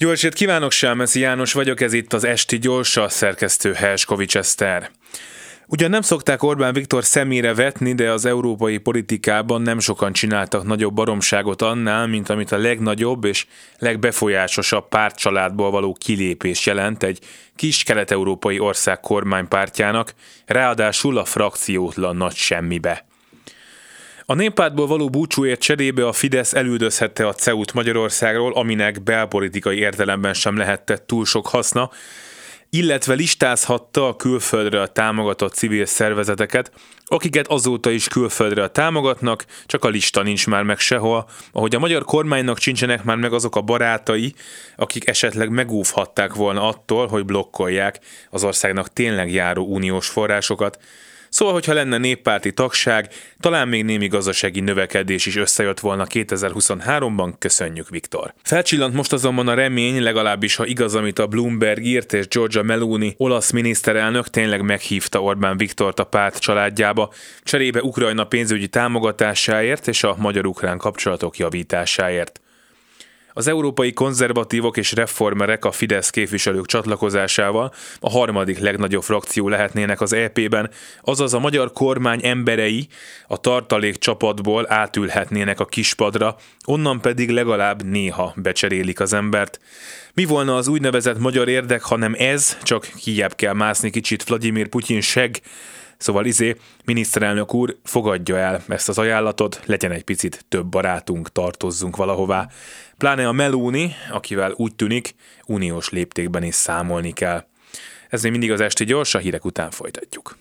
Jó estét kívánok, Sámeszi János vagyok, ez itt az Esti Gyorsa, szerkesztő Helskovics Eszter. Ugyan nem szokták Orbán Viktor szemére vetni, de az európai politikában nem sokan csináltak nagyobb baromságot annál, mint amit a legnagyobb és legbefolyásosabb pártcsaládból való kilépés jelent egy kis kelet-európai ország kormánypártjának, ráadásul a frakciótlan nagy semmibe. A néppártból való búcsúért cserébe a Fidesz elüldözhette a CEUT Magyarországról, aminek belpolitikai értelemben sem lehetett túl sok haszna, illetve listázhatta a külföldre a támogatott civil szervezeteket, akiket azóta is külföldre támogatnak, csak a lista nincs már meg sehol, ahogy a magyar kormánynak sincsenek már meg azok a barátai, akik esetleg megúvhatták volna attól, hogy blokkolják az országnak tényleg járó uniós forrásokat, Szóval, hogyha lenne néppárti tagság, talán még némi gazdasági növekedés is összejött volna 2023-ban, köszönjük Viktor. Felcsillant most azonban a remény, legalábbis ha igaz, amit a Bloomberg írt és Georgia Meloni, olasz miniszterelnök tényleg meghívta Orbán Viktort a párt családjába, cserébe Ukrajna pénzügyi támogatásáért és a magyar-ukrán kapcsolatok javításáért. Az európai konzervatívok és reformerek a Fidesz képviselők csatlakozásával a harmadik legnagyobb frakció lehetnének az EP-ben, azaz a magyar kormány emberei a tartalék csapatból átülhetnének a kispadra, onnan pedig legalább néha becserélik az embert. Mi volna az úgynevezett magyar érdek, hanem ez, csak kijebb kell mászni kicsit Vladimir Putyin seg, Szóval izé, miniszterelnök úr, fogadja el ezt az ajánlatot, legyen egy picit több barátunk, tartozzunk valahová. Pláne a Meloni, akivel úgy tűnik, uniós léptékben is számolni kell. Ez még mindig az esti gyors, a hírek után folytatjuk.